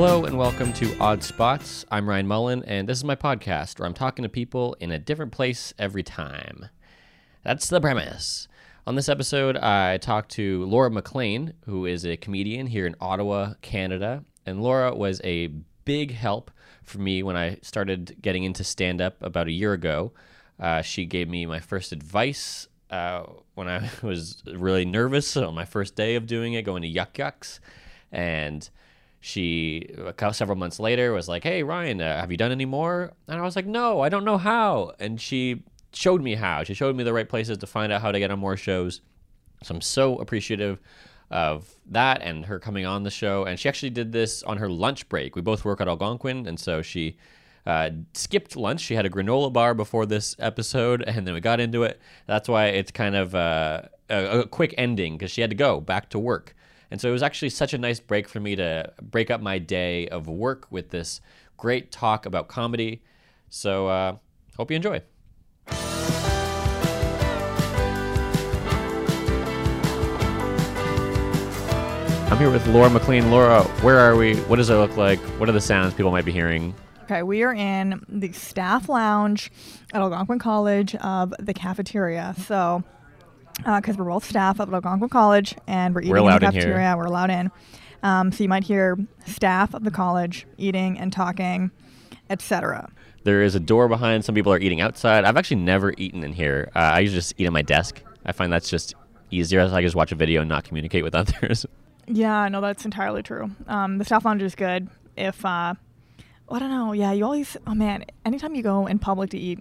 Hello and welcome to Odd Spots. I'm Ryan Mullen, and this is my podcast where I'm talking to people in a different place every time. That's the premise. On this episode, I talked to Laura McLean, who is a comedian here in Ottawa, Canada. And Laura was a big help for me when I started getting into stand up about a year ago. Uh, she gave me my first advice uh, when I was really nervous on my first day of doing it, going to Yuk Yuk's. And she several months later was like hey ryan uh, have you done any more? And i was like no i don't know how. And she showed me how. She showed me the right places to find out how to get on more shows. So i'm so appreciative of that and her coming on the show. And she actually did this on her lunch break. We both work at algonquin and so she uh, skipped lunch. She had a granola bar before this episode and then we got into it. That's why it's kind of uh, a, a quick ending because she had to go back to work and so it was actually such a nice break for me to break up my day of work with this great talk about comedy. So uh, hope you enjoy. I'm here with Laura McLean. Laura, where are we? What does it look like? What are the sounds people might be hearing? Okay, we are in the staff lounge at Algonquin College of the cafeteria. So because uh, we're both staff at Algonquin College and we're eating we're in the cafeteria. In we're allowed in. Um, so you might hear staff of the college eating and talking, etc. There is a door behind. Some people are eating outside. I've actually never eaten in here. Uh, I usually just eat at my desk. I find that's just easier. I just watch a video and not communicate with others. Yeah, no, that's entirely true. Um, the staff lounge is good. If uh, I don't know, yeah, you always. Oh man, anytime you go in public to eat,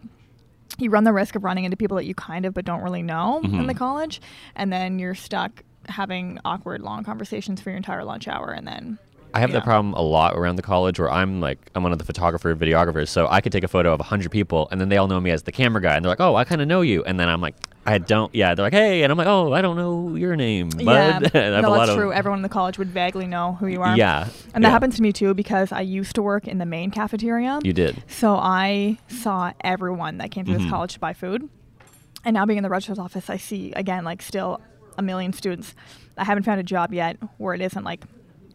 you run the risk of running into people that you kind of but don't really know mm-hmm. in the college, and then you're stuck having awkward long conversations for your entire lunch hour, and then I have yeah. that problem a lot around the college where I'm like, I'm one of the photographer, videographers. So I could take a photo of 100 people and then they all know me as the camera guy. And they're like, oh, I kind of know you. And then I'm like, I don't, yeah. They're like, hey. And I'm like, oh, I don't know your name. Bud. Yeah. no, that's true. Everyone in the college would vaguely know who you are. Yeah. And that yeah. happens to me too because I used to work in the main cafeteria. You did. So I saw everyone that came to mm-hmm. this college to buy food. And now being in the registrar's office, I see, again, like still a million students. I haven't found a job yet where it isn't like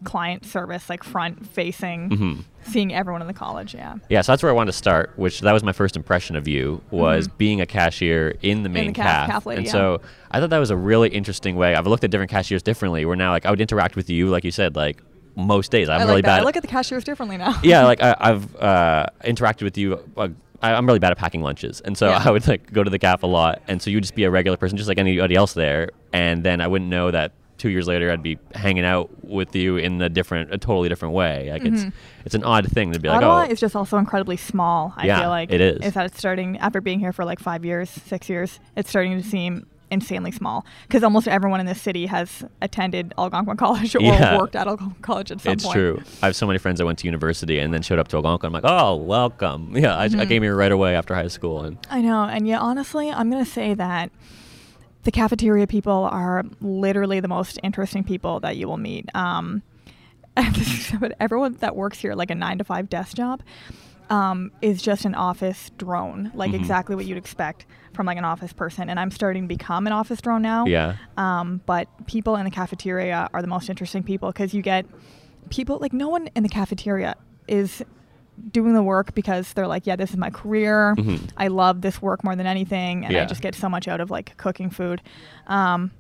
client service, like front facing, mm-hmm. seeing everyone in the college. Yeah. Yeah. So that's where I wanted to start. Which that was my first impression of you was mm-hmm. being a cashier in the main in the calf. calf lady, and yeah. so I thought that was a really interesting way. I've looked at different cashiers differently. Where now, like, I would interact with you, like you said, like most days. I'm I like really that. bad. I look at the cashiers differently now. yeah, like I, have uh, interacted with you. Uh, I, am really bad at packing lunches, and so yeah. I would like go to the calf a lot, and so you'd just be a regular person, just like anybody else there, and then I wouldn't know that two years later I'd be hanging out with you in a different, a totally different way. Like mm-hmm. it's it's an odd thing to be Ottawa like, oh, it's just also incredibly small. I yeah, feel like it is. Is that it's starting after being here for like five years, six years, it's starting to seem insanely small because almost everyone in this city has attended Algonquin College or yeah. worked at Algonquin College at some it's point. It's true. I have so many friends that went to university and then showed up to Algonquin. I'm like, oh, welcome. Yeah, mm-hmm. I, I came here right away after high school. And I know, and yeah, honestly, I'm gonna say that the cafeteria people are literally the most interesting people that you will meet. Um, everyone that works here, like a nine to five desk job, um, is just an office drone, like mm-hmm. exactly what you'd expect from like an office person. And I'm starting to become an office drone now. Yeah. Um, but people in the cafeteria are the most interesting people because you get people like no one in the cafeteria is doing the work because they're like, yeah, this is my career. Mm-hmm. I love this work more than anything, and yeah. I just get so much out of like cooking food. Um,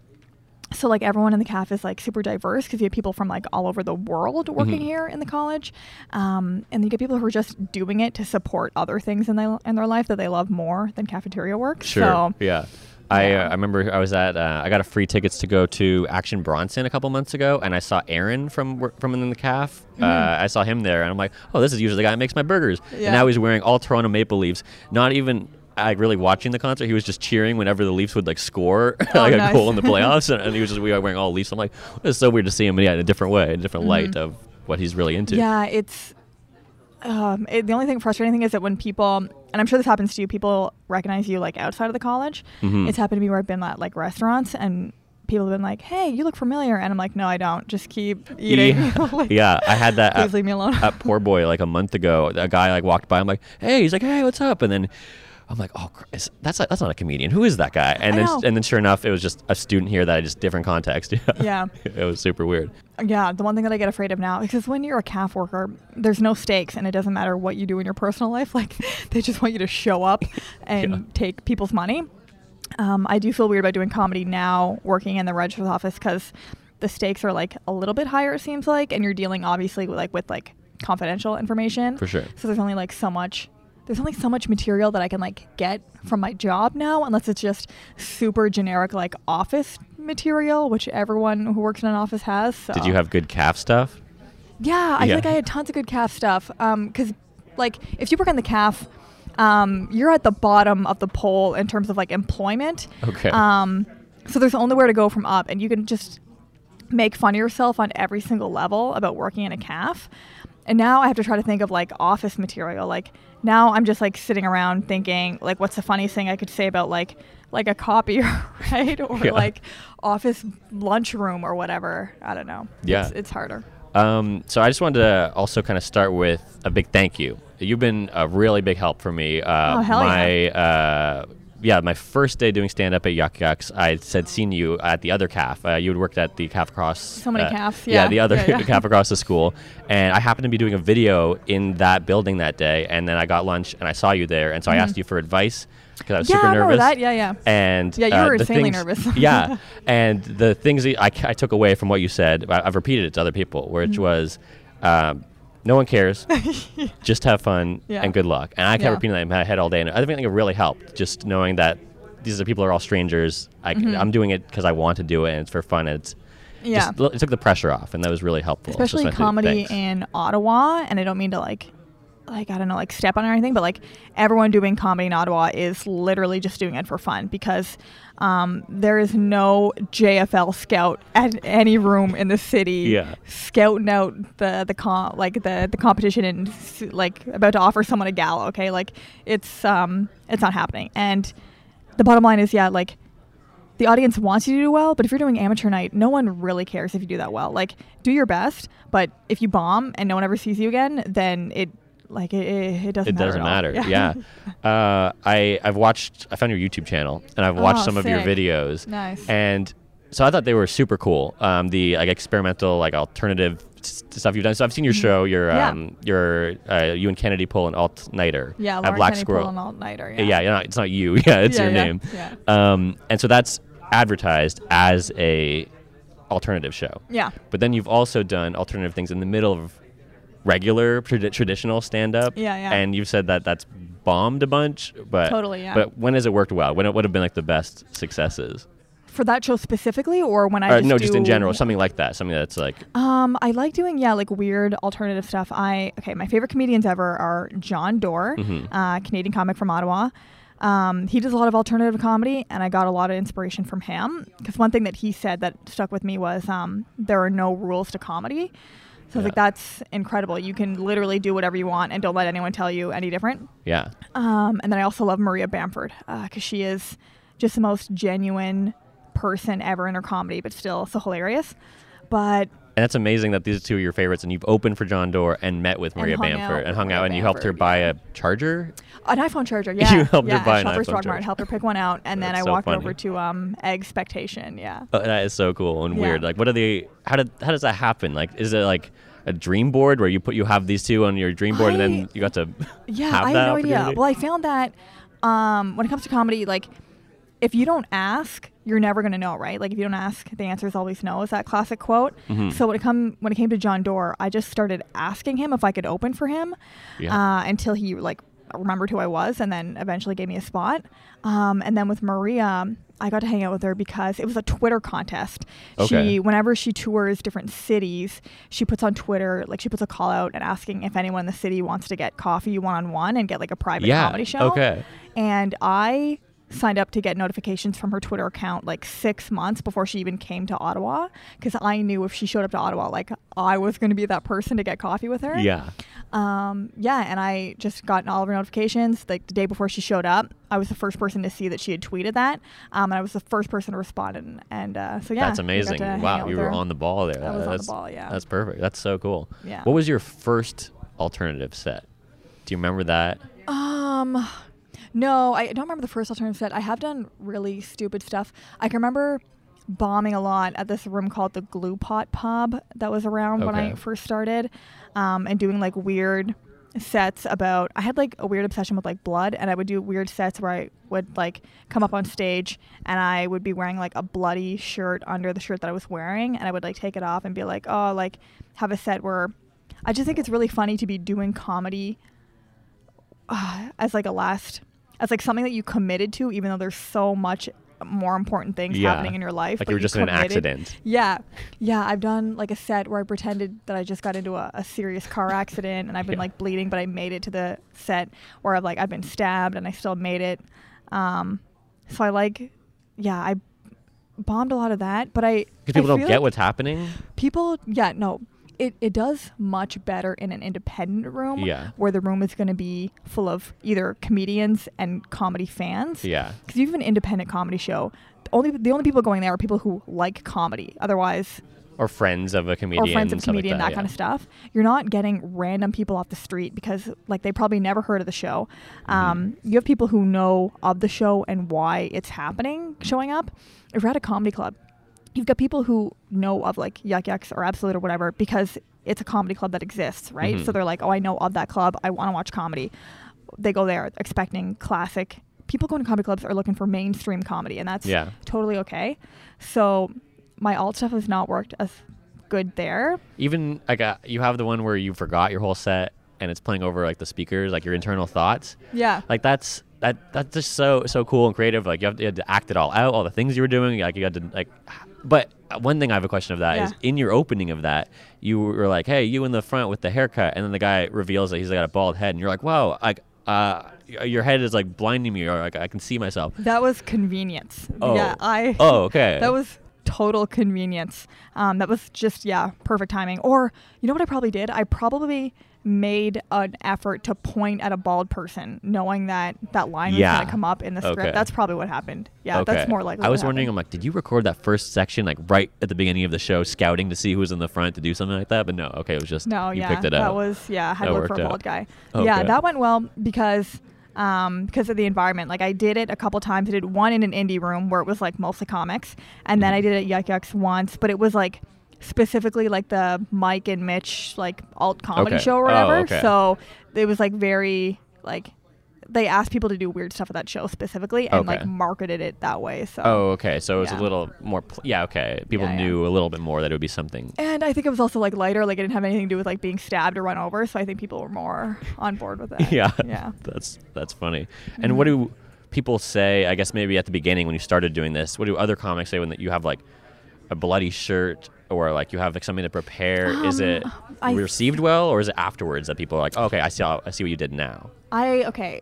so like everyone in the cafe is like super diverse because you have people from like all over the world working mm-hmm. here in the college, um, and you get people who are just doing it to support other things in their in their life that they love more than cafeteria work. Sure. So, yeah. I, uh, I remember I was at uh, I got a free tickets to go to Action Bronson a couple months ago, and I saw Aaron from from in the calf. Mm-hmm. Uh, I saw him there, and I'm like, oh, this is usually the guy that makes my burgers. Yeah. And now he's wearing all Toronto Maple Leafs. Not even like really watching the concert. He was just cheering whenever the Leafs would like score oh, like nice. a goal in the playoffs, and, and, he was just we wearing all Leafs. I'm like, it's so weird to see him yeah, in a different way, in a different mm-hmm. light of what he's really into. Yeah, it's um, it, the only thing frustrating thing is that when people, and I'm sure this happens to you, people recognize you like outside of the college. Mm-hmm. It's happened to me where I've been at like restaurants and people have been like, "Hey, you look familiar," and I'm like, "No, I don't. Just keep eating." Yeah, like, yeah I had that. Please at, leave me alone. at Pour Boy like a month ago, a guy like walked by. I'm like, "Hey," he's like, "Hey, what's up?" And then I'm like, oh, is, that's a, that's not a comedian. Who is that guy? And I then know. and then sure enough, it was just a student here that I just different context. Yeah. it was super weird. Yeah, the one thing that I get afraid of now because when you're a calf worker, there's no stakes, and it doesn't matter what you do in your personal life. Like they just want you to show up and Yeah. take people's money. Um, I do feel weird about doing comedy now, working in the registrar's office, because the stakes are like a little bit higher. It seems like, and you're dealing obviously with like with like confidential information. For sure. So there's only like so much. There's only so much material that I can like get from my job now, unless it's just super generic like office material, which everyone who works in an office has. So. Did you have good calf stuff? Yeah, I Yeah. feel like I had tons of good calf stuff. Um, because like if you work on the calf, um, you're at the bottom of the pole in terms of like employment. Okay. Um, so there's only where to go from up, and you can just make fun of yourself on every single level about working in a calf. And now I have to try to think of like office material. Like now I'm just like sitting around thinking like what's the funniest thing I could say about like like a copier, right? Or Yeah. like office lunchroom or whatever. I don't know. Yeah. It's, it's harder. Um, so I just wanted to also kind of start with a big thank you. You've been a really big help for me. Uh, Oh, hell my, uh, yeah, my first day doing stand up at Yuk Yuk's, I said seen you at the other calf. Uh, you had worked at the calf across. So many uh, calves, Yeah, yeah. the other Yeah, yeah. calf across the school, and I happened to be doing a video in that building that day, and then I got lunch and I saw you there, and so I asked you for advice because I was Mm-hmm. Yeah, super I remember nervous. that. Yeah, yeah. And Yeah, you uh, were insanely things- nervous. yeah, and the things that I, I took away from what you said, I- I've repeated it to other people, which Mm-hmm. was, um, no one cares, just have fun Yeah. and good luck. And I kept Yeah. repeating that in my head all day, and I think it really helped, just knowing that these are people are all strangers. I, Mm-hmm. I'm doing it because I want to do it, and it's for fun. It's Yeah. just, it took the pressure off, and that was really helpful. Especially comedy in Ottawa, and I don't mean to like, like I don't know, like step on or anything, but like everyone doing comedy in Ottawa is literally just doing it for fun because um, there is no JFL scout at any room in the city Yeah. scouting out the the com- like the the competition and like about to offer someone a gala. Okay, like it's um it's not happening, and the bottom line is yeah like the audience wants you to do well, but if you're doing amateur night, no one really cares if you do that well. Like, do your best, but if you bomb and no one ever sees you again, then it like it, it, it doesn't it matter. doesn't at matter. Yeah. uh, I I've watched. I found your YouTube channel, and I've watched Oh, some of your videos. Nice. And so I thought they were super cool. Um, the like experimental, like alternative stuff you've done. So I've seen your show. Your Mm-hmm. Yeah. um, your uh, you and Kennedy pull an alt nighter. yeah, at Black Kenny Squirrel. pulling all nighter. yeah, Yeah, not, it's not you. Yeah, it's Yeah, your yeah, name. yeah. Um, and so that's advertised as a alternative show. yeah. But then you've also done alternative things in the middle of regular trad- traditional stand up. Yeah, yeah. And you've said that that's bombed a bunch, but Totally, yeah. But when has it worked well? When it would have been like the best successes? For that show specifically, or when I or just no, just in general, something like that. Something that's like Um, I like doing yeah, like weird alternative stuff. I okay, my favorite comedians ever are Jon Dore, Mm-hmm. uh, Canadian comic from Ottawa. Um, he does a lot of alternative comedy, and I got a lot of inspiration from him. Because one thing that he said that stuck with me was um, there are no rules to comedy. So I was like, that's incredible. You can literally do whatever you want, and don't let anyone tell you any different. yeah. Um, and then I also love Maria Bamford because she is just the most genuine person ever in her comedy, but still so hilarious. But And it's amazing that these two are your favorites, and you've opened for Jon Dore and met with Maria Bamford and hung Maria out, and you helped her buy yeah. a charger. An iPhone charger, yeah. You helped her buy an iPhone charger. Mart, helped her pick one out, and then I so walked funny. over to um, Expectation, yeah. Oh, that is so cool and Yeah. weird. Like, what are they? How did how does that happen? Like, is it like a dream board where you put you have these two on your dream board, and then you got to Yeah, I have no idea. Well, I found that um, when it comes to comedy, like if you don't ask, you're never gonna know, right? Like if you don't ask, the answer is always no. Is that classic quote? Mm-hmm. So when it come when it came to Jon Dore, I just started asking him if I could open for him Yeah. uh, until he like remembered who I was, and then eventually gave me a spot. Um, and then with Maria, I got to hang out with her because it was a Twitter contest. Okay. She whenever she tours different cities, she puts on Twitter like she puts a call out and asking if anyone in the city wants to get coffee one on one and get like a private Yeah, comedy show. okay. And I signed up to get notifications from her Twitter account like six months before she even came to Ottawa because I knew if she showed up to Ottawa, like I was going to be that person to get coffee with her. yeah. Um, yeah, and I just got all of her notifications like the day before she showed up. I was the first person to see that she had tweeted that, um, and I was the first person to respond. And, and uh, so yeah, That's amazing. Wow, you were her. on the ball there. I was on the ball, yeah. That's perfect. That's so cool. Yeah. What was your first alternative set? Do you remember that? Um, No, I don't remember the first alternative set. I have done really stupid stuff. I can remember bombing a lot at this room called the Glue Pot Pub that was around when I first started, um, and doing like weird sets about. I had like a weird obsession with like blood, and I would do weird sets where I would like come up on stage and I would be wearing like a bloody shirt under the shirt that I was wearing, and I would like take it off and be like, oh, like have a set where. I just think it's really funny to be doing comedy uh, as like a last as like something that you committed to even though there's so much more important things Yeah. happening in your life Like but you were just in an accident. yeah yeah i've done like a set where i pretended that i just got into a, a serious car accident and i've been Yeah. like bleeding but i made it to the set where i've like i've been stabbed and i still made it um so i like yeah i bombed a lot of that but i Because people I don't get like what's happening. people yeah no it, it does much better in an independent room Yeah. where the room is going to be full of either comedians and comedy fans Yeah. because you have an independent comedy show only the only people going there are people who like comedy otherwise Or friends of a comedian. or friends of stuff like comedian that, yeah. kind of stuff you're not getting random people off the street because like they probably never heard of the show Mm-hmm. um, you have people who know of the show and why it's happening showing up if you're at a comedy club you've got people who know of like Yuk Yuk's or Absolute or whatever because it's a comedy club that exists, right? Mhm. So they're like, oh, I know of that club. I want to watch comedy. They go there expecting classic. People going to comedy clubs are looking for mainstream comedy, and that's Yeah. totally okay. So my alt stuff has not worked as good there. Even like uh, you have the one where you forgot your whole set and it's playing over like the speakers, like your internal thoughts. Yeah. Like that's that that's just so so cool and creative. Like you have you had to act it all out, all the things you were doing. Like you had to like. But one thing I have a question of that is Yeah. in your opening of that, you were like, "Hey, you in the front with the haircut," and then the guy reveals that he's got a bald head, and you're like, "Wow, like uh, your head is like blinding me, or like I can see myself." That was convenience. Oh. Yeah, I. Oh, okay. That was total convenience. Um, that was just yeah, perfect timing. Or you know what I probably did? I probably made an effort to point at a bald person, knowing that that line was going to come up in the script. Okay. That's probably what happened. Yeah, okay. that's more likely. I was wondering, I'm like, did you record that first section like right at the beginning of the show, scouting to see who was in the front to do something like that? But no, okay, it was just No, you yeah, picked it up. that out. was yeah. I had to look for a out. bald guy. Okay. Yeah, that went well because um because of the environment. Like I did it a couple times. I did one in an indie room where it was like mostly comics, and then I Mm-hmm. did it at Yuk Yuk's once, but it was like specifically like the Mike and Mitch like alt comedy Okay. show or Oh, whatever. okay. So it was like very like they asked people to do weird stuff at that show specifically and like Okay. marketed it that way. So Oh, okay. So it was Yeah. a little more. Pl- yeah, okay. People Yeah, yeah. knew a little bit more that it would be something. And I think it was also like lighter, like it didn't have anything to do with like being stabbed or run over. So I think people were more on board with that. yeah, Yeah. That's that's funny. And mm-hmm. what do people say? I guess maybe at the beginning when you started doing this, what do other comics say when that you have like a bloody shirt or like you have like something to prepare? is it Um, I- received well, or is it afterwards that people are like, oh, okay, I see, I see what you did now? I okay,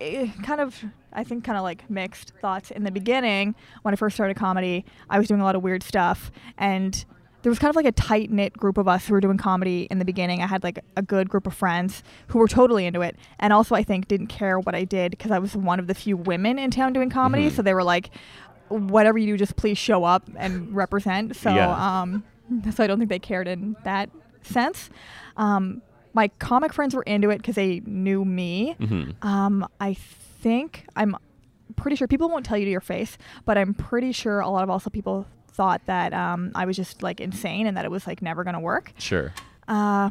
eh, kind of. I think kind of like mixed thoughts in the beginning when I first started comedy. I was doing a lot of weird stuff, and there was kind of like a tight knit group of us who were doing comedy in the beginning. I had like a good group of friends who were totally into it, and also I think didn't care what I did because I was one of the few women in town doing comedy. Mhm. So they were like, "Whatever you do, just please show up and represent." So Yeah. um, so I don't think they cared in that sense. Um, my comic friends were into it because they knew me. hmm Um, I think I'm pretty sure people won't tell you to your face, but I'm pretty sure a lot of also people thought that um, I was just like insane and that it was like never gonna work. Sure. Uh,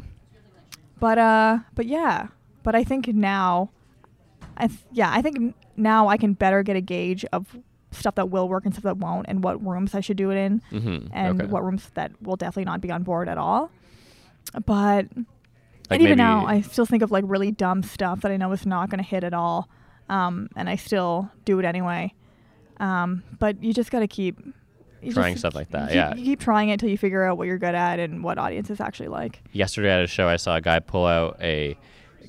but uh, but yeah, but I think now, I th- yeah, I think now I can better get a gauge of stuff that will work and stuff that won't, and what rooms I should do it in, hmm and okay. what rooms that will definitely not be on board at all. But Like and even now, I still think of like really dumb stuff that I know is not going to hit at all, um, and I still do it anyway. Um, but you just got to keep Trying stuff like that, keep- yeah. You keep trying it until you figure out what you're good at and what audiences actually like. yesterday at a show, I saw a guy pull out a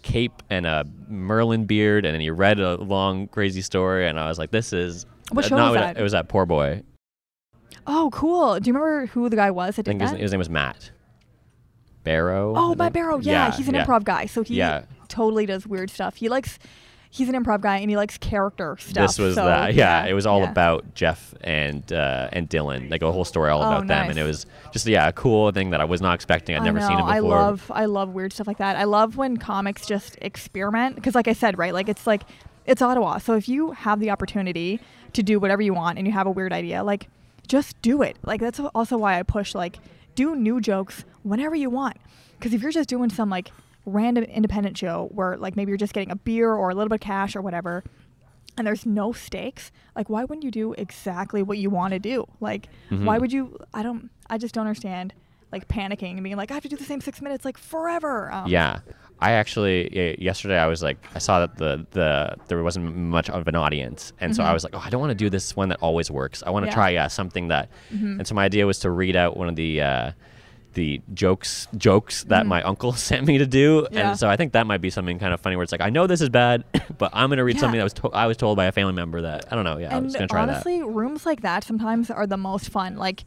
cape and a Merlin beard, and then he read a long, crazy story, and I was like, "This is What show was that? It was that Pour Boy. Oh, cool. Do you remember who the guy was that I did think his, that? his name was Matt Barrow. oh, think. Barrow. Yeah, he's an yeah. improv guy, so he Yeah. totally does weird stuff. He likes. He's an improv guy and he likes character stuff. This was so, that. Yeah, it was all yeah. about Jeff and uh, and Dylan, like a whole story all Oh, about them, and it was just yeah, a cool thing that I was not expecting. I'd I never seen it before. I love I love weird stuff like that. I love when comics just experiment because, like I said, right, like it's like it's Ottawa. So if you have the opportunity to do whatever you want and you have a weird idea, like just do it. Like that's also why I push like do new jokes whenever you want. Because if you're just doing some like random independent show where like maybe you're just getting a beer or a little bit of cash or whatever, and there's no stakes, like why wouldn't you do exactly what you want to do? Like Mm-hmm. why would you? I don't. I just don't understand. Like panicking and being like, I have to do the same six minutes like forever. Um, Yeah. I actually yesterday I was like I saw that the the there wasn't much of an audience and so I was like oh I don't want to do this one that always works I want to Mm-hmm. Yeah. Mm-hmm. try uh, something that and so my idea was to read out one of the uh, the jokes jokes that my uncle sent me to do Mm-hmm. Yeah. and so I think that might be something kind of funny where it's like I know this is bad but I'm gonna read Yeah. something that was to- I was told by a family member that I don't know yeah I was gonna try that honestly, rooms like that sometimes are the most fun. Like,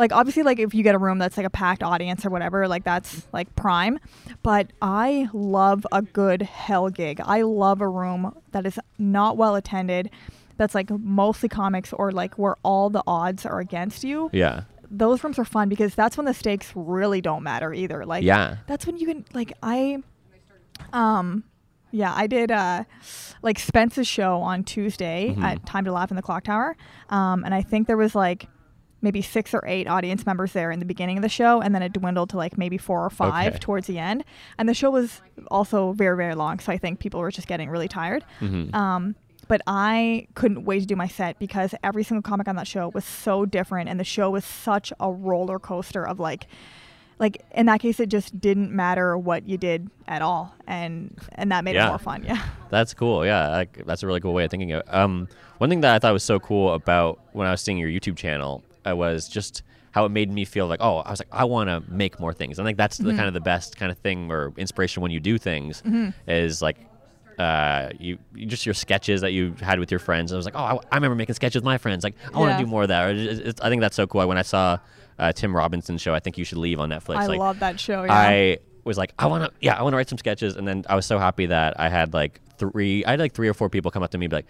like obviously, like if you get a room that's like a packed audience or whatever, like that's like prime. But I love a good hell gig. I love a room that is not well attended. That's like mostly comics or like where all the odds are against you. yeah Those rooms are fun because that's when the stakes really don't matter either. Like, yeah that's when you can like I um yeah, I did uh like Spence's show on Tuesday Mhm. at Time to Laugh in the Clock Tower. Um and I think there was like maybe six or eight audience members there in the beginning of the show and then it dwindled to like maybe four or five Okay. towards the end. And the show was also very, very long, so I think people were just getting really tired. Mhm. Um but I couldn't wait to do my set because every single comic on that show was so different and the show was such a roller coaster of like like in that case it just didn't matter what you did at all and and that made Yeah. it more fun yeah That's cool. Yeah, like, that's a really cool way of thinking of it. Um, one thing that I thought was so cool about when I was seeing your YouTube channel uh, was just how it made me feel like, oh, I was like, I want to make more things. I think that's Mm-hmm. the kind of the best kind of thing or inspiration when you do things is like. Uh, you, you just your sketches that you had with your friends. I was like, oh, I, I remember making sketches with my friends. Like, I want to do more of that. Or it's- it's- I think that's so cool. When I saw uh, Tim Robinson's show, I think you should leave on Netflix. i like, love that show yeah I was like, I want to, yeah, I want to write some sketches, and then I was so happy that I had like three, I had like three or four people come up to me and be like,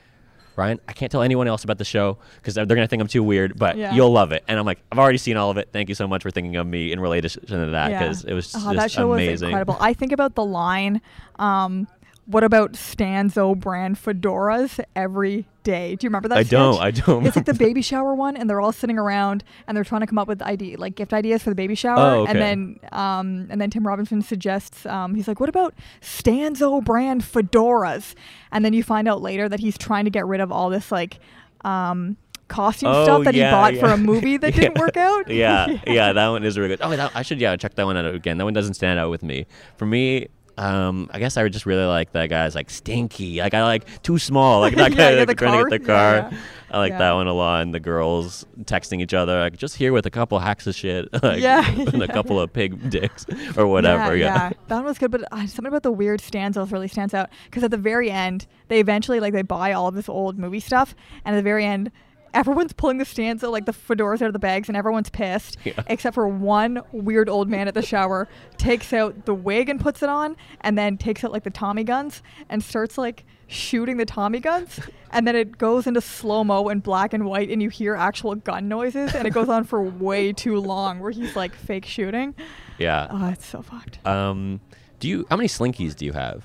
Ryan, I can't tell anyone else about the show because they're gonna think I'm too weird, but Yeah. you'll love it. And I'm like, I've already seen all of it. Thank you so much for thinking of me in relation to that Yeah. because it was oh, just that show was incredible i think about the line um what about Stanzo brand fedoras every day? Do you remember that? I don't. I don't. It's like the baby shower one, and they're all sitting around and they're trying to come up with ID like gift ideas for the baby shower. Oh, okay. And then um, and then Tim Robinson suggests um, he's like, "What about Stanzo brand fedoras?" And then you find out later that he's trying to get rid of all this like um, costume Oh, stuff that yeah, he bought for a movie that didn't work out. yeah, yeah, that one is really good. Oh, that, I should yeah check that one out again. That one doesn't stand out with me. For me, um, I guess I would just really like that guy's like stinky. Like I like too small. Like that Yeah, guy yeah, like, trying to get the car. car. Yeah, I like Yeah. that one a lot. And the girls texting each other like just here with a couple hacks of shit. like, Yeah, and a couple of pig dicks or whatever. Yeah. that one was good, but uh, something about the weird stanzas really stands out because at the very end, they eventually like they buy all this old movie stuff, and at the very end, everyone's pulling the stanza like the fedoras out of the bags, and everyone's pissed, Yeah. except for one weird old man at the shower takes out the wig and puts it on, and then takes out like the Tommy guns and starts like shooting the Tommy guns, and then it goes into slow mo and black and white, and you hear actual gun noises, and it goes on for way too long, where he's like fake shooting. Yeah. Oh, it's so fucked. Um, do you? How many slinkies do you have?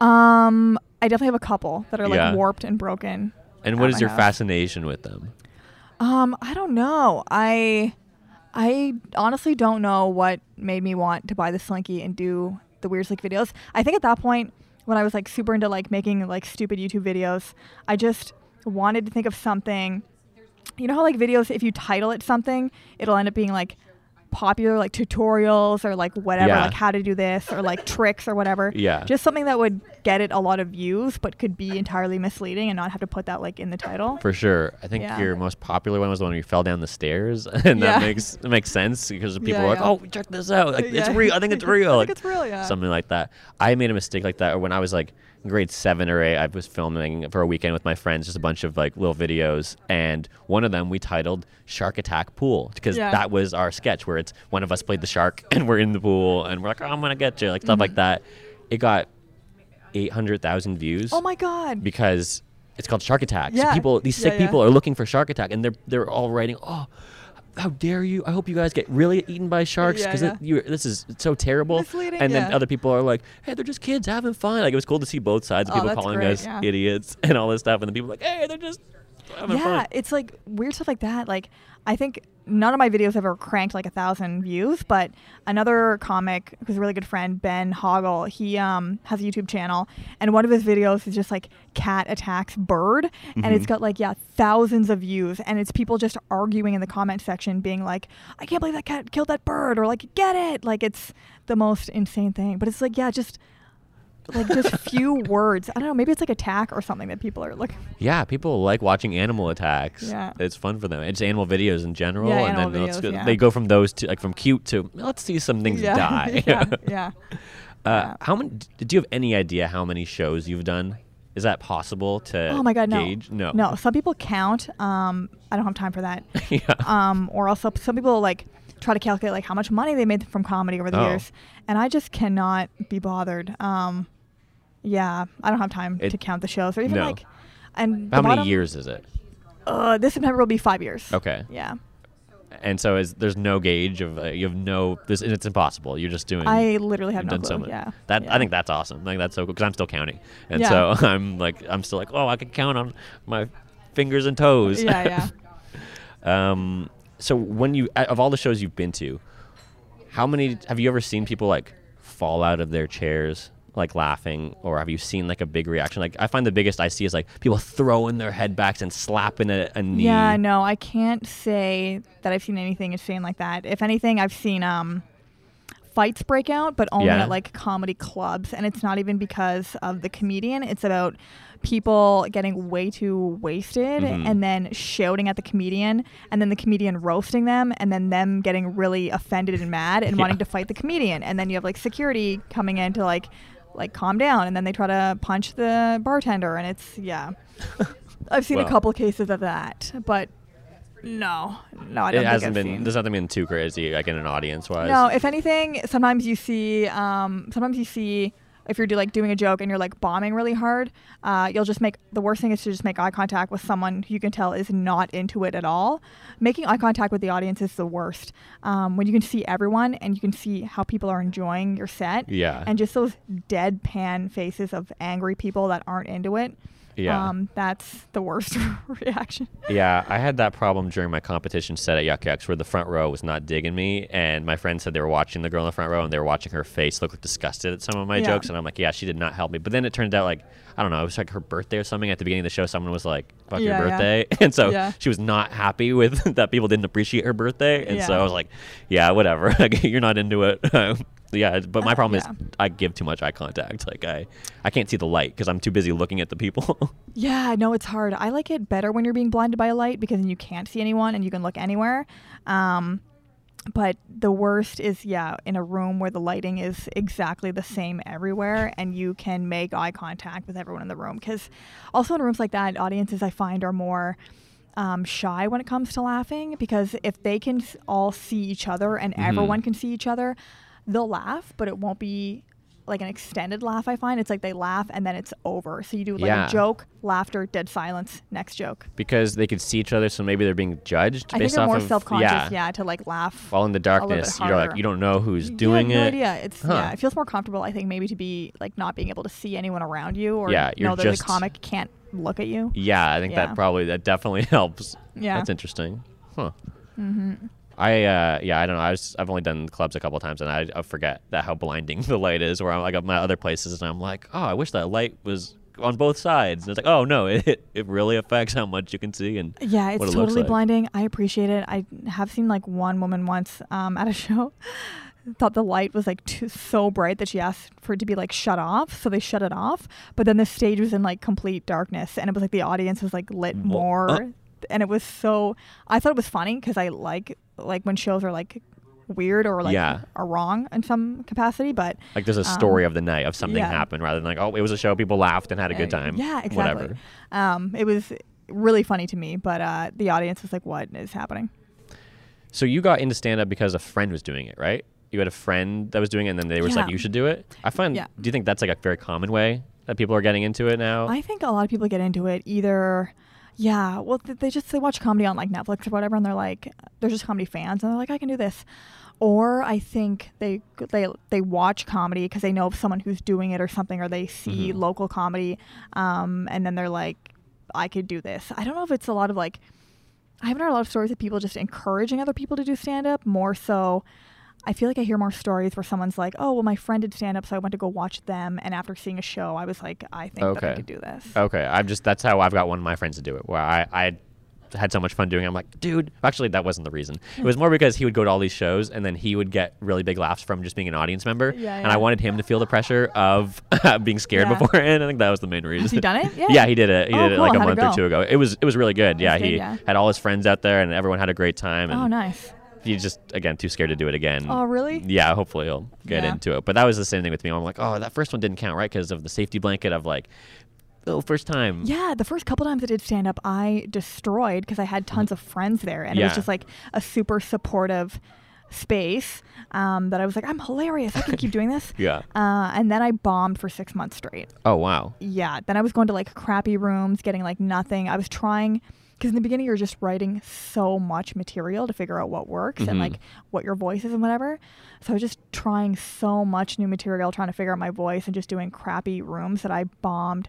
Um, I definitely have a couple that are like Yeah. warped and broken. And what is your house. fascination with them? Um, I don't know. I I honestly don't know what made me want to buy the Slinky and do the weird slick videos. I think at that point when I was like super into like making like stupid YouTube videos, I just wanted to think of something you know how like videos if you title it something, it'll end up being like popular like tutorials or like whatever Yeah. like how to do this or like tricks or whatever. Yeah. Just something that would get it a lot of views but could be entirely misleading and not have to put that like in the title. For sure. I think Yeah. your most popular one was the one where you fell down the stairs, and Yeah. that makes it makes sense because people are like. "Oh, check this out! Like, it's real. I think it's real. I like, think it's real, yeah. Something like that. I made a mistake like that or when I was like grade seven or eight. I was filming for a weekend with my friends, just a bunch of like little videos, and one of them we titled "Shark Attack Pool" because Yeah. that was our sketch where it's one of us played the shark and we're in the pool and we're like, "Oh, I'm gonna get you," like stuff Mm-hmm. like that. It got eight hundred thousand views Oh my god. because it's called Shark Attack. So Yeah. people, these Yeah, sick yeah. people are looking for Shark Attack, and they're they're all writing, oh, how dare you? I hope you guys get really eaten by sharks because yeah. you this is so terrible. Misleading, and then yeah. other people are like, hey, they're just kids having fun. Like it was cool to see both sides of Oh, people calling great, us yeah. idiots and all this stuff, and then people are like, hey, they're just having yeah, fun. it's like weird stuff like that. Like I think none of my videos have ever cranked like a thousand views, but another comic who's a really good friend, Ben Hoggle, he um has a YouTube channel, and one of his videos is just like cat attacks bird, and Mm-hmm. it's got like yeah thousands of views, and it's people just arguing in the comment section, being like, I can't believe that cat killed that bird, or like get it, like it's the most insane thing. But it's like yeah, just like just few words. I don't know. Maybe it's like attack or something that people are like. Yeah, people like watching animal attacks. Yeah. It's fun for them. It's animal videos in general, Yeah, and then videos, go, yeah. they go from those to like from cute to let's see some things yeah, die. yeah, yeah. Uh. How many? Do you have any idea how many shows you've done? Is that possible to Oh my god, no. No. No, some people count. Um, I don't have time for that. yeah. Um, or also some people like try to calculate like how much money they made from comedy over the Oh. years, and I just cannot be bothered. Um, yeah, I don't have time It- to count the shows or even No. like. And how the many bottom- years is it? Uh, this September will be five years. Okay. Yeah, And so is there's no gauge of uh, you have no this and it's impossible. You're just doing. I literally have you've no done clue. so much. Yeah, That yeah. I think that's awesome. Like that's so cool because I'm still counting, and Yeah. so I'm like I'm still like oh I can count on my fingers and toes. Yeah, yeah. Um, so when you of all the shows you've been to, how many have you ever seen people like fall out of their chairs like laughing, or have you seen like a big reaction? Like I find the biggest I see is like people throwing their head backs and slapping a, a knee. Yeah, no, I can't say that I've seen anything insane like that. If anything, I've seen um fights break out, but only Yeah. at like comedy clubs, and it's not even because of the comedian. It's about people getting way too wasted Mhm. and then shouting at the comedian and then the comedian roasting them and then them getting really offended and mad and Yeah. wanting to fight the comedian and then you have like security coming in to like like calm down and then they try to punch the bartender and it's yeah i've seen Well. a couple cases of that but no no i don't it hasn't I've been. seen. There's nothing been too crazy like in an audience wise. no if anything sometimes you see um sometimes you see if you're do, like doing a joke and you're like bombing really hard uh, you'll just make the worst thing is to just make eye contact with someone who you can tell is not into it at all making eye contact with the audience is the worst um, when you can see everyone and you can see how people are enjoying your set Yeah. and just those deadpan faces of angry people that aren't into it Yeah. um, that's the worst reaction Yeah, I had that problem during my competition set at Yuk Yuk's where the front row was not digging me, and my friend said they were watching the girl in the front row and they were watching her face look like disgusted at some of my Yeah. jokes, and I'm like, yeah, she did not help me. But then it turned out like I don't know, it was like her birthday or something. At the beginning of the show, someone was like, "Fuck Yeah, your yeah. birthday," and so Yeah. she was not happy with that people didn't appreciate her birthday, and so I was like, yeah, whatever, you're not into it. Yeah, but my Uh, problem yeah. is I give too much eye contact. Like I, I can't see the light because I'm too busy looking at the people. Yeah, no, it's hard. I like it better when you're being blinded by a light because then you can't see anyone and you can look anywhere. Um, but the worst is, yeah, in a room where the lighting is exactly the same everywhere and you can make eye contact with everyone in the room. Because also in rooms like that, audiences I find are more um, shy when it comes to laughing because if they can all see each other and Mhm. everyone can see each other, they'll laugh, but it won't be like an extended laugh. I find it's like they laugh and then it's over. So you do like Yeah. a joke, laughter, dead silence, next joke. because they could see each other, so maybe they're being judged I think they're more self-conscious, yeah. yeah, to like laugh. While in the darkness, you're like you don't know who's doing no it. idea. It's Huh. yeah, it feels more comfortable. I think maybe to be like not being able to see anyone around you, or Yeah, you're know that just- the comic can't look at you. Yeah, I think Yeah. that probably that definitely helps. Yeah. that's interesting. Huh. Mm-hmm. I uh yeah I don't know I was I've only done clubs a couple times and I, I forget that how blinding the light is where I'm like at my other places and I'm like oh I wish that light was on both sides and it's like oh no it it really affects how much you can see and Yeah, it's it totally like. blinding. I appreciate it. I have seen like one woman once um, at a show thought the light was like too, so bright that she asked for it to be like shut off, so they shut it off. But then the stage was in like complete darkness, and it was like the audience was like lit more, uh. and it was so. I thought it was funny because I like like when shows are like weird or like Yeah. are wrong in some capacity, but like there's a Um, story of the night of something yeah. happened rather than like oh it was a show people laughed and had a good time Yeah, exactly. whatever Um, it was really funny to me, but uh, the audience was like, "What is happening?" so you got into stand up because a friend was doing it right you had a friend that was doing it and then they were just like you should do it I find Yeah. do you think that's like a very common way that people are getting into it now I think a lot of people get into it either Yeah, well, they just they watch comedy on like Netflix or whatever, and they're like, they're just comedy fans, and they're like, I can do this. Or I think they they they watch comedy because they know of someone who's doing it or something, or they see Mhm. local comedy, um, and then they're like, I could do this. I don't know if it's a lot of like, I haven't heard a lot of stories of people just encouraging other people to do stand up. More so, I feel like I hear more stories where someone's like, oh, well, my friend did stand up, so I went to go watch them, and after seeing a show, I was like, I think that I Okay. could do this. Okay, I'm just that's how I've got one of my friends to do it. Where I I had so much fun doing. it. I'm like, dude. Actually, that wasn't the reason. It was more because he would go to all these shows and then he would get really big laughs from just being an audience member. Yeah, yeah. and. I wanted him to feel the pressure of being scared Yeah. beforehand. I think that was the main reason. Has he done it? Yeah. Yeah, he did it. He Oh, did it cool. like a How'd it month or two ago. It was it was really good. Oh, yeah, good, he had all his friends out there and everyone had a great time. Oh, and Oh, nice. He's just again too scared to do it again. Oh, really? Yeah, hopefully he'll get Yeah. into it. But that was the same thing with me. I'm like, oh, that first one didn't count, right? Because of the safety blanket of like, oh, first time. Yeah, the first couple times I did stand up, I destroyed because I had tons of friends there, and it was just like a super supportive space um, that I was like, I'm hilarious. I can keep doing this. Yeah. Uh, and then I bombed for six months straight. Oh wow. Yeah. Then I was going to like crappy rooms, getting like nothing. I was trying because in the beginning you're just writing so much material to figure out what works and Mhm. like what your voice is and whatever. So I was just trying so much new material, trying to figure out my voice and just doing crappy rooms that I bombed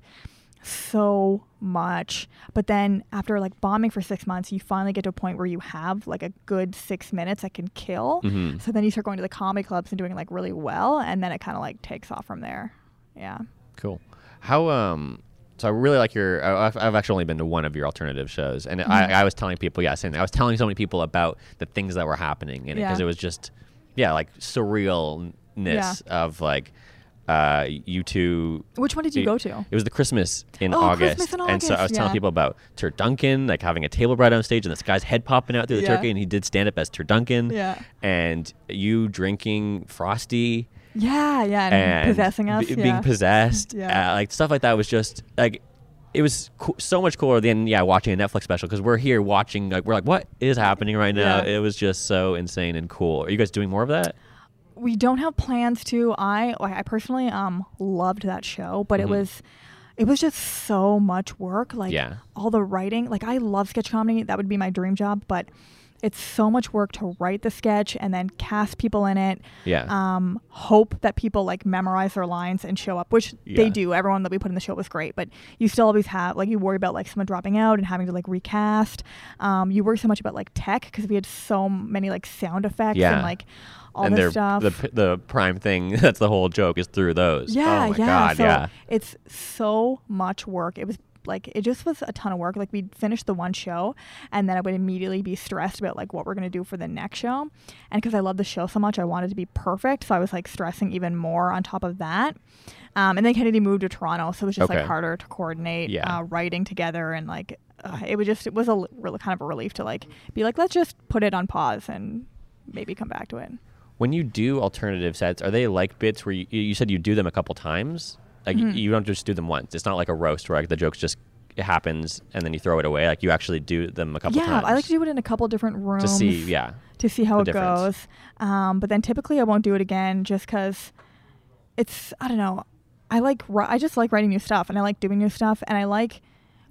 so much. But then after like bombing for six months, you finally get to a point where you have like a good six minutes that can kill. hmm So then you start going to the comedy clubs and doing like really well, and then it kind of like takes off from there. Yeah. Cool. How um. So I really like your. I've, I've actually only been to one of your alternative shows, and Mm-hmm. I, I was telling people, yeah, saying I was telling so many people about the things that were happening in it because it was just, yeah, like surrealness of like, uh, you two. Which one did you It- go to? It was the Christmas in Oh, August, Christmas in August. and so I was August, telling people about Tur Duncan, like having a table right on stage, and this guy's head popping out through the Yeah. turkey, and he did stand up as Tur Duncan, Yeah. and you drinking frosty Yeah, yeah, and, and possessing us. be- yeah. being possessed, Yeah. uh, like stuff like that was just like it was co- so much cooler than yeah watching a Netflix special because we're here watching like we're like what is happening right now? Yeah. It was just so insane and cool. Are you guys doing more of that? we don't have plans to. I like, I personally um loved that show, but Mhm. it was it was just so much work. Like Yeah. all the writing. Like I love sketch comedy. That would be my dream job, but it's so much work to write the sketch and then cast people in it. Yeah. Um, hope that people like memorize their lines and show up, which Yeah. they do. Everyone that we put in the show was great, but you still always have like you worry about like someone dropping out and having to like recast. Um, you worry so much about like tech because we had so many like sound effects Yeah. and like all and this stuff. the the prime thing that's the whole joke is through those. Yeah, oh my yeah. god, so yeah. it's so much work. It was like it just was a ton of work. Like we'd finish the one show, and then I would immediately be stressed about like what we're gonna do for the next show. And because I love the show so much, I wanted to be perfect. So I was like stressing even more on top of that. Um, and then Kennedy moved to Toronto, so it was just Okay. like harder to coordinate Yeah. uh, writing together and like uh, it was just it was a really kind of a relief to like be like let's just put it on pause and maybe come back to it. When you do alternative sets, are they like bits where you, you said you do them a couple times? Like Mhm. you don't just do them once. It's not like a roast where like the jokes just it happens and then you throw it away. Like you actually do them a couple yeah, times. I like to do it in a couple different rooms to see. Yeah. to see how it difference. goes. Um, but then typically I won't do it again just because it's I don't know. I like I just like writing new stuff and I like doing new stuff and I like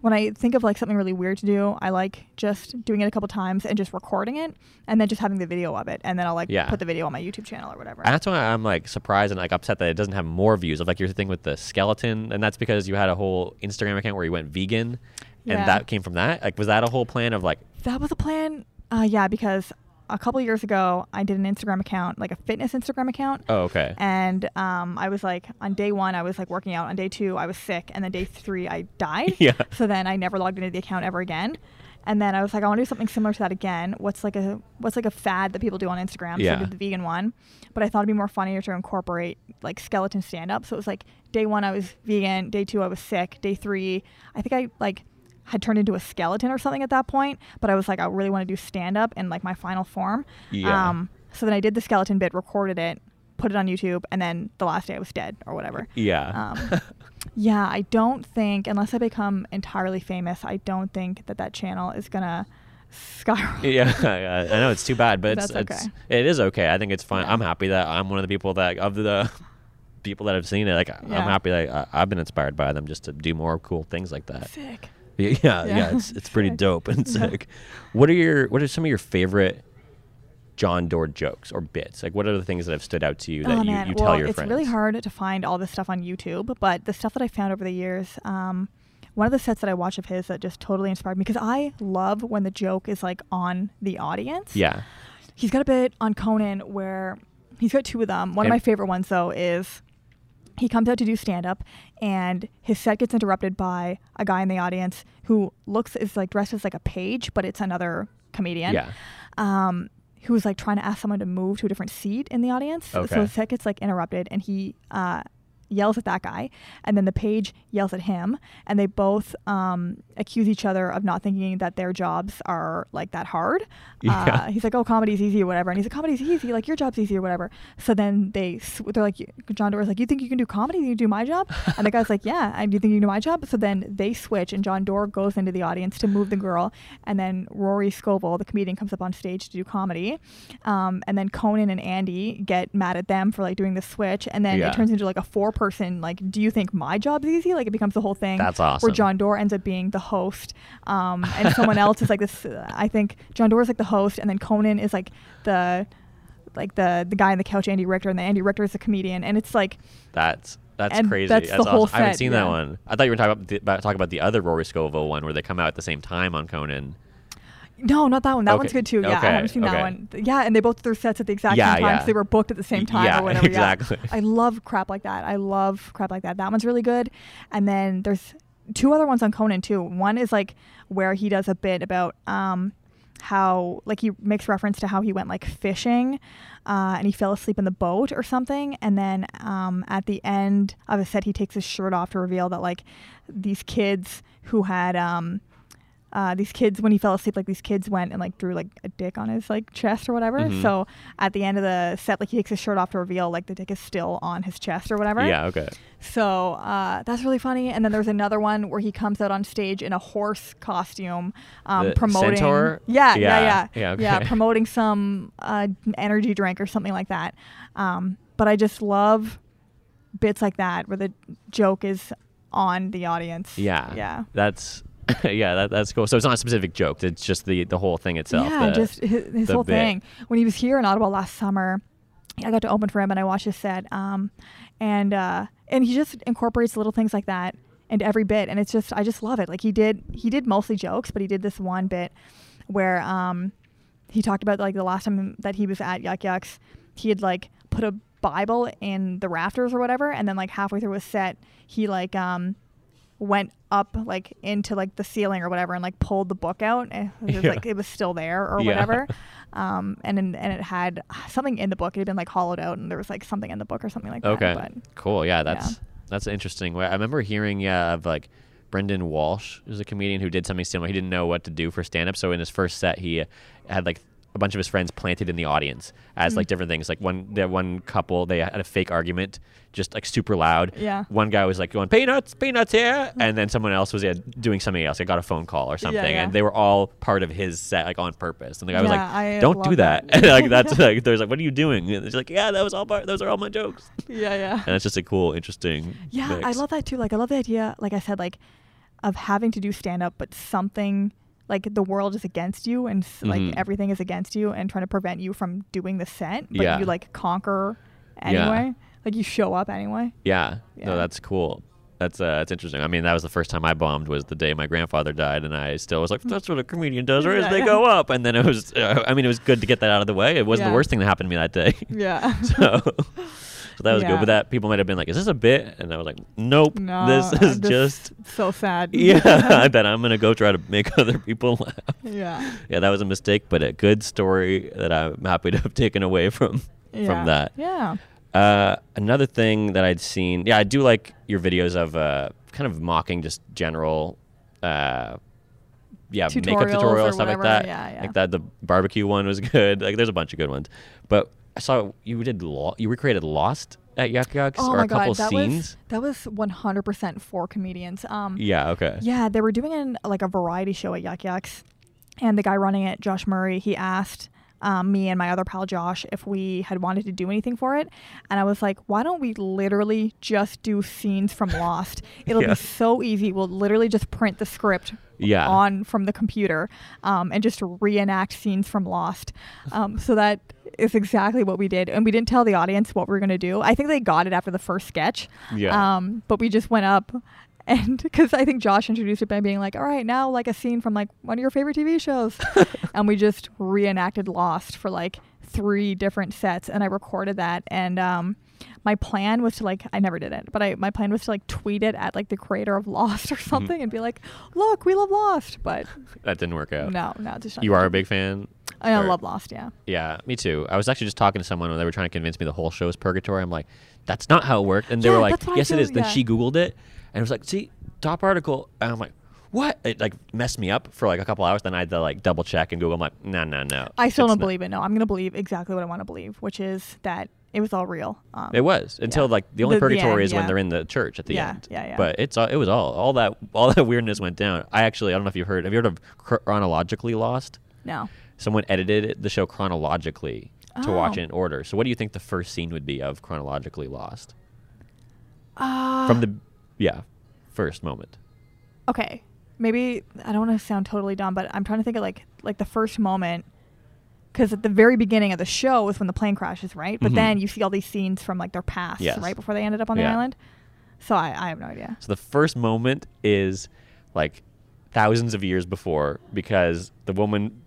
when I think of like something really weird to do, I like just doing it a couple times and just recording it and then just having the video of it and then I'll like Yeah. put the video on my YouTube channel or whatever. And that's why I'm like surprised and like upset that it doesn't have more views of like your thing with the skeleton, and that's because you had a whole Instagram account where you went vegan, Yeah. and that came from that. Like, was that a whole plan of like, That was a plan. Uh, yeah, because a couple years ago I did an Instagram account, like a fitness Instagram account. oh okay, And um, I was like, on day one, I was like working out. On day two, I was sick. And then day three, I died. Yeah. So then I never logged into the account ever again. And then I was like, I want to do something similar to that again. What's like a what's like a fad that people do on Instagram? So Yeah. I did the vegan one, but I thought it'd be more funnier to incorporate like skeleton stand up. So it was like day one I was vegan, day two I was sick, day three I think I like had turned into a skeleton or something at that point. But I was like, I really want to do stand up in like my final form. Yeah. Um, so then I did the skeleton bit, recorded it, put it on YouTube, and then the last day I was dead or whatever. yeah, Um, yeah, I don't think unless I become entirely famous, I don't think that that channel is gonna skyrocket. yeah. I know it's too bad, but it's, That's it's okay. it is okay. I think it's fine. Yeah. I'm happy that I'm one of the people that of the people that have seen it. Like, I'm happy that I, I've been inspired by them just to do more cool things like that. Sick. Yeah, yeah, Yeah. it's it's pretty dope and sick. What are your what are some of your favorite Jon Dore jokes or bits? Like what are the things that have stood out to you that oh you, you well, tell your it's friends? really hard to find all this stuff on YouTube, but the stuff that I found over the years, um, one of the sets that I watched of his that just totally inspired me because I love when the joke is like on the audience. Yeah. He's got a bit on Conan where he's got two of them. One And- of my favorite ones though is he comes out to do stand up and his set gets interrupted by a guy in the audience who looks is like dressed as like a page, but it's another comedian. Yeah. Um who was like trying to ask someone to move to a different seat in the audience. Okay. So his set gets like interrupted and he uh yells at that guy and then the page yells at him and they both um, accuse each other of not thinking that their jobs are like that hard. Yeah. uh, he's like oh comedy's easy or whatever and he's like comedy's easy like your job's easy or whatever. So then they sw- they're like Jon Dore's like you think you can do comedy? You can do my job? And the guy's like yeah and do you think you can do my job? So then they switch and Jon Dore goes into the audience to move the girl and then rory scovel the comedian comes up on stage to do comedy. Um, and then conan and andy get mad at them for like doing the switch and then Yeah. it turns into like a four person like do you think my job's easy like it becomes the whole thing That's awesome. where Jon Dore ends up being the host um, and someone else is like this i think Jon Dore is like the host and then conan is like the like the the guy on the couch andy richter and then andy richter is the comedian and it's like That's that's And crazy. that's that's the whole awesome. I haven't set, seen that one. I thought you were talking about the, about talking about the other Rory Scovel one where they come out at the same time on Conan. No not that one. That Okay, one's good too. Yeah okay, i haven't seen okay. that one yeah and they both did their sets at the exact Yeah, same time yeah. they were booked at the same time Yeah, or whatever exactly. yeah. i love crap like that. I love crap like that. That one's really good. And then there's two other ones on conan too. One is like where he does a bit about um how like he makes reference to how he went like fishing uh, and he fell asleep in the boat or something. And then um, at the end of a set he takes his shirt off to reveal that like these kids who had um, uh, these kids when he fell asleep like these kids went and like drew like a dick on his like chest or whatever Mhm. so at the end of the set like he takes his shirt off to reveal like the dick is still on his chest or whatever Yeah. Okay. so uh, that's really funny. And then there's another one where he comes out on stage in a horse costume, um, promoting. centaur? Yeah, Yeah, yeah, yeah, yeah, okay. promoting some uh, energy drink or something like that. Um, but I just love bits like that where the joke is on the audience. Yeah. yeah. That's yeah. That, that's cool. So it's not a specific joke. It's just the the whole thing itself. Yeah, the- just his, his whole bit. thing. When he was here in Ottawa last summer, I got to open for him and I watched his set. Um, and uh, and he just incorporates little things like that into every bit, and it's just I just love it. Like he did he did mostly jokes, but he did this one bit where um, he talked about like the last time that he was at Yuk Yuk's, he had like put a Bible in the rafters or whatever, and then like halfway through his set, he like um went up like into like the ceiling or whatever and like pulled the book out and it was Yeah. like it was still there or Yeah. whatever um and in, and it had something in the book it had been like hollowed out and there was like something in the book or something like Okay. that but Cool. Yeah, that's that's interesting. I remember hearing yeah of like Brendan Walsh is a comedian who did something similar. He didn't know what to do for stand up, so in his first set he had like a bunch of his friends planted in the audience as Mm. like different things. Like one that one couple they had a fake argument just like super loud. Yeah. One guy was like going peanuts, peanuts here, and then someone else was yeah, doing something else. I got a phone call or something, yeah. and they were all part of his set like on purpose. And the guy was Yeah, I like, "Don't do that." that. And like that's like there's like, "What are you doing?" And it's like, "Yeah, that was all part. Those are all my jokes." yeah yeah and it's just a cool, interesting. yeah i love that too like i love the idea like i said like of having to do stand up but something like the world is against you and like Mhm. everything is against you and trying to prevent you from doing the set but Yeah. you like conquer Yeah. anyway like you show up anyway Yeah. Yeah. No, that's cool. That's uh, that's interesting. I mean, that was the first time I bombed was the day my grandfather died, and I still was like, "That's what a comedian does, or is Yeah, they yeah. go up." And then it was, uh, I mean, it was good to get that out of the way. It wasn't Yeah. the worst thing that happened to me that day. yeah so, so that was good. Yeah. But that people might have been like, "Is this a bit?" And I was like, "Nope, no this is just." so sad Yeah, I bet I'm gonna go try to make other people laugh. yeah Yeah, that was a mistake, but a good story that I'm happy to have taken away from yeah from that. yeah Uh, another thing that I'd seen, yeah, I do like your videos of uh, kind of mocking just general, uh, yeah, makeup Tutorials tutorials or stuff like that. yeah, yeah. Like that, the barbecue one was good. Like, there's a bunch of good ones. But I saw you did lo- you recreated Lost at Yuk Yuk's oh or my a couple god that scenes. was that was 100% for comedians um yeah. Okay. Yeah, they were doing an, like a variety show at Yuk Yuk's, and the guy running it, Josh Murray, he asked um, me and my other pal Josh if we had wanted to do anything for it, and I was like, why don't we literally just do scenes from Lost? It'll Yeah. be so easy. We'll literally just print the script Yeah. on from the computer um, and just reenact scenes from Lost. Um, so that is exactly what we did, and we didn't tell the audience what we were gonna do. I think they got it after the first sketch. Yeah. Um, but we just went up. And because I think Josh introduced it by being like, all right, now like a scene from like one of your favorite TV shows. and we just reenacted Lost for like three different sets. And I recorded that. And um, my plan was to like, I never did it, but I, my plan was to like tweet it at like the creator of Lost or Mm-hmm. something and be like, look, we love Lost. But that didn't work out. no, no, just not You are a big fan. I or- love Lost, yeah. Yeah, me too. I was actually just talking to someone when they were trying to convince me the whole show is purgatory. I'm like, that's not how it worked. And they Yeah, were like, that's what I yes, it is. Then she Googled it and it was like, see, top article. And I'm like, what? It like messed me up for like a couple hours. Then I had to like double check and Google. I'm like, no, no, no. I still don't not- believe it. No, I'm going to believe exactly what I want to believe, which is that it was all real. Um, It was until Yeah. like the only The- the purgatory end, is when they're in the church at the Yeah, end. yeah, yeah. But it's all, it was all all that all that weirdness went down. I actually I don't know if you've heard. Have you heard of chronologically lost? no. Someone edited the show chronologically to watch Oh. it in order. So what do you think the first scene would be of chronologically lost? Uh, From the yeah, first moment. okay maybe i don't want to sound totally dumb but i'm trying to think of like like the first moment because at the very beginning of the show is when the plane crashes right but Mhm. then you see all these scenes from like their past Yes. right before they ended up on the Yeah. island so I, I have no idea So the first moment is like thousands of years before because the woman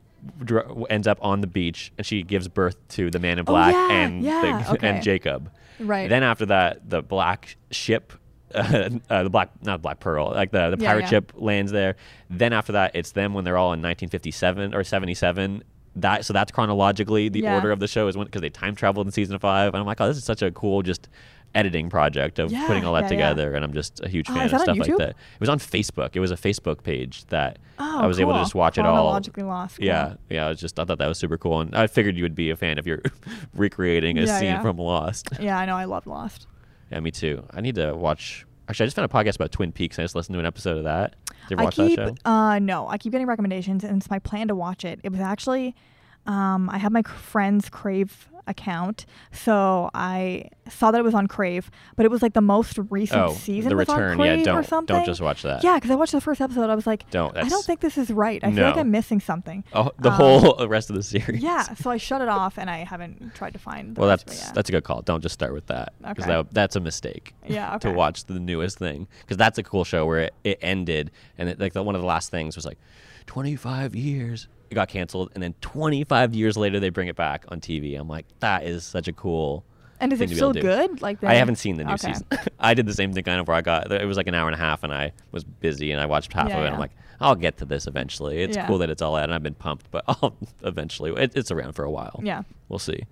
ends up on the beach and she gives birth to the man in Oh, black yeah, and yeah, the, okay. and Jacob. right Then after that, the black ship, uh, uh, the black not black pearl, like the the pirate yeah. ship lands there. Then after that, it's them when they're all in 1957 or 77. That so that's chronologically the order of the show is when because they time traveled in season five. And I'm like, oh, this is such a cool just editing project of Yeah, putting all that yeah, yeah. together. And I'm just a huge Oh, fan of stuff like that. It was on Facebook. It was a Facebook page that oh, I was able to just watch it all. Chronologically lost cool. Yeah, yeah. I was just I thought that was super cool, and I figured you would be a fan if you're recreating a Yeah, scene yeah. from Lost. yeah i know i love lost Yeah, me too. I need to watch. Actually, I just found a podcast about Twin Peaks. I just listened to an episode of that. Did you ever I watch keep that show? uh no, I keep getting recommendations and it's my plan to watch it. It was actually um I have my friend's Crave account, so I saw that it was on Crave, but it was like the most recent Oh, season the was on return. Crave Yeah, or don't something. don't just watch that. Yeah, because I watched the first episode. I was like, Don't. I don't think this is right. I feel like I'm missing something. Oh, the um, whole rest of the series. Yeah, so I shut it off and I haven't tried to find. The Well, rest that's of it yet. that's a good call. Don't just start with that because Okay. that, that's a mistake. yeah. okay. to watch the newest thing because that's a cool show where it, it ended and it, like the, one of the last things was like 25 years it got canceled and then 25 years later they bring it back on tv i'm like that is such a cool And is it still able to do. good? Like the, i haven't seen the new Okay. season i did the same thing kind of where i got it was like an hour and a half and i was busy and i watched half Yeah, of it yeah. i'm like i'll get to this eventually it's Yeah. cool that it's all out and i've been pumped but i'll eventually it, it's around for a while Yeah. we'll see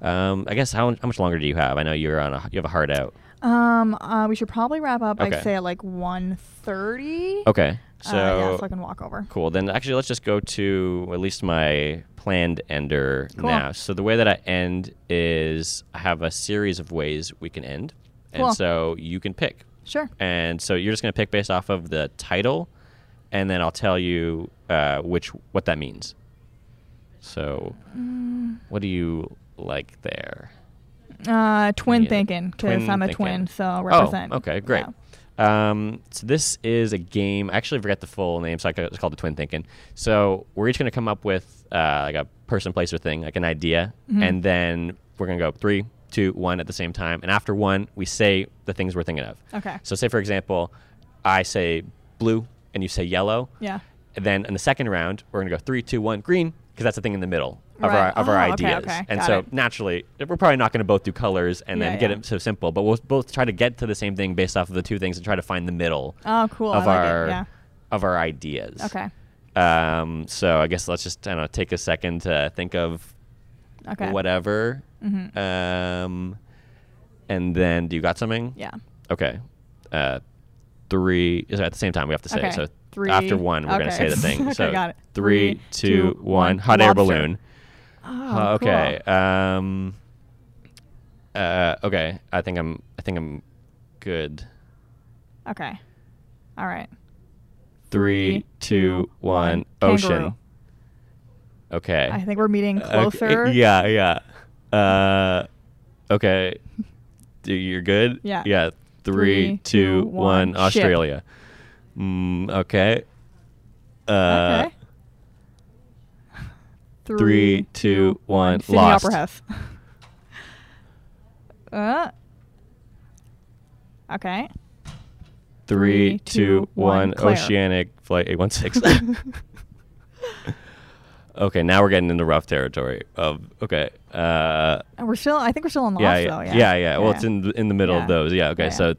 um, I guess how, how much longer do you have? I know you're on a you have a hard out. Um. Uh. We should probably wrap up. Okay. I'd say at like 1.30. Okay, so uh, yeah, so I can walk over. Cool. Then actually, let's just go to at least my planned ender Cool. now. So the way that I end is I have a series of ways we can end, Cool. and so you can pick. Sure. And so you're just going to pick based off of the title, and then I'll tell you uh, which what that means. So, Mm. what do you like there? Uh, twin Yeah. thinking because I'm a thinking. twin, so represent. Oh, okay, great. Yeah. Um, so this is a game. I actually forget the full name, so I it's called the Twin Thinking. So we're each going to come up with uh, like a person, place, or thing, like an idea, Mhm. and then we're going to go three, two, one at the same time. And after one, we say the things we're thinking of. Okay. So say for example, I say blue, and you say yellow. Yeah. And then in the second round, we're going to go three, two, one, green, because that's the thing in the middle of Right. our of Oh, okay, ideas. okay. And Got so it. naturally, we're probably not going to both do colors and Yeah, then get yeah. it so simple, but we'll both try to get to the same thing based off of the two things and try to find the middle Oh, cool. of like our. Yeah. of our ideas. Okay. Um, so I guess let's just I don't know, take a second to think of Okay. whatever. Mm-hmm. Um, and then do you got something? Yeah. Okay. Uh, three is at the same time we have to say it. Okay. So Three. after one, we're gonna say the thing. okay, so got it. three, two, one. Hot air balloon. Oh, Uh, cool. okay. Um. Uh. Okay. I think I'm. I think I'm good. Okay. All right. Three, two, one. one. Ocean. Okay. I think we're meeting Okay, closer. Yeah, yeah. Uh, okay. Do- You're good? Yeah. Yeah. Three, Three, two, two, one. one. Australia. Mm, okay. Uh, okay. Three, two, one, Sydney lost. Opera House. uh, okay. Three, Three, two, one. Claire. Oceanic flight 816. okay, now we're getting into rough territory of okay. Uh, And we're still. I think we're still in lost yeah, though. yeah, Yeah. yeah, yeah. Well, it's in the, in the middle Yeah. of those. Yeah. Okay. Yeah. So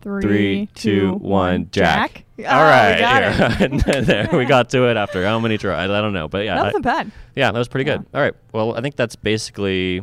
Three, three, two, one. Jack. Oh, All right. we got it. yeah. there we got to it after how many tries? I don't know, but yeah, That wasn't bad. yeah, that was pretty Yeah. good. All right. Well, I think that's basically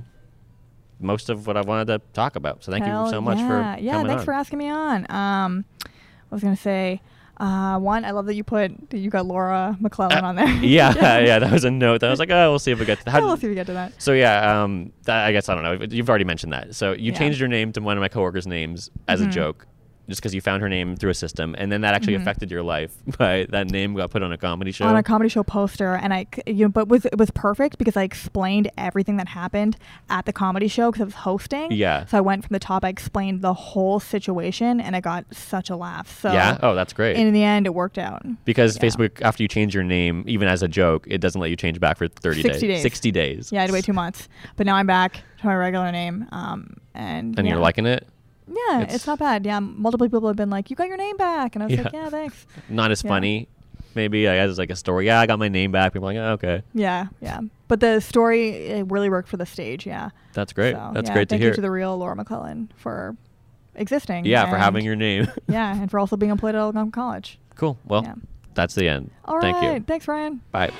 most of what I wanted to talk about. So thank Hell you so much yeah. for yeah. Thanks on. for asking me on. Um, I was gonna say, uh, one. I love that you put that you got Laura McClellan Uh, on there. yeah, yeah, that was a note. That I was like, oh, we'll see if we get to how, we'll see if we get to that. So yeah, um, that, I guess I don't know. You've already mentioned that. So you Yeah. changed your name to one of my coworkers' names as a Mhm. joke, just because you found her name through a system, and then that actually Mhm. affected your life by that name got put on a comedy show. on a comedy show poster, and I, you know, but was it was perfect because I explained everything that happened at the comedy show because I was hosting. Yeah. So I went from the top. I explained the whole situation, and I got such a laugh. So yeah. Oh, that's great. And in the end, it worked out. because yeah. Facebook, after you change your name, even as a joke, it doesn't let you change back for 30 60 days. 60 days. Yeah, I had to wait two months, but now I'm back to my regular name. Um, and And yeah. you're liking it? Yeah, it's- it's, not bad. Yeah, multiple people have been like, "You got your name back," and I was like, Yeah. "Yeah, thanks." Not as Yeah. funny. Maybe I guess it's like a story. Yeah, I got my name back. People are like, oh, okay, Yeah, yeah. But the story it really worked for the stage. Yeah. that's great. So, that's yeah, great to thank hear. you to the real Laura McClellan for existing. yeah, for having your name. yeah, and for also being employed at Algonquin College. cool. Well, Yeah. that's the end. All Thank right. you. Thanks, Ryan. Bye.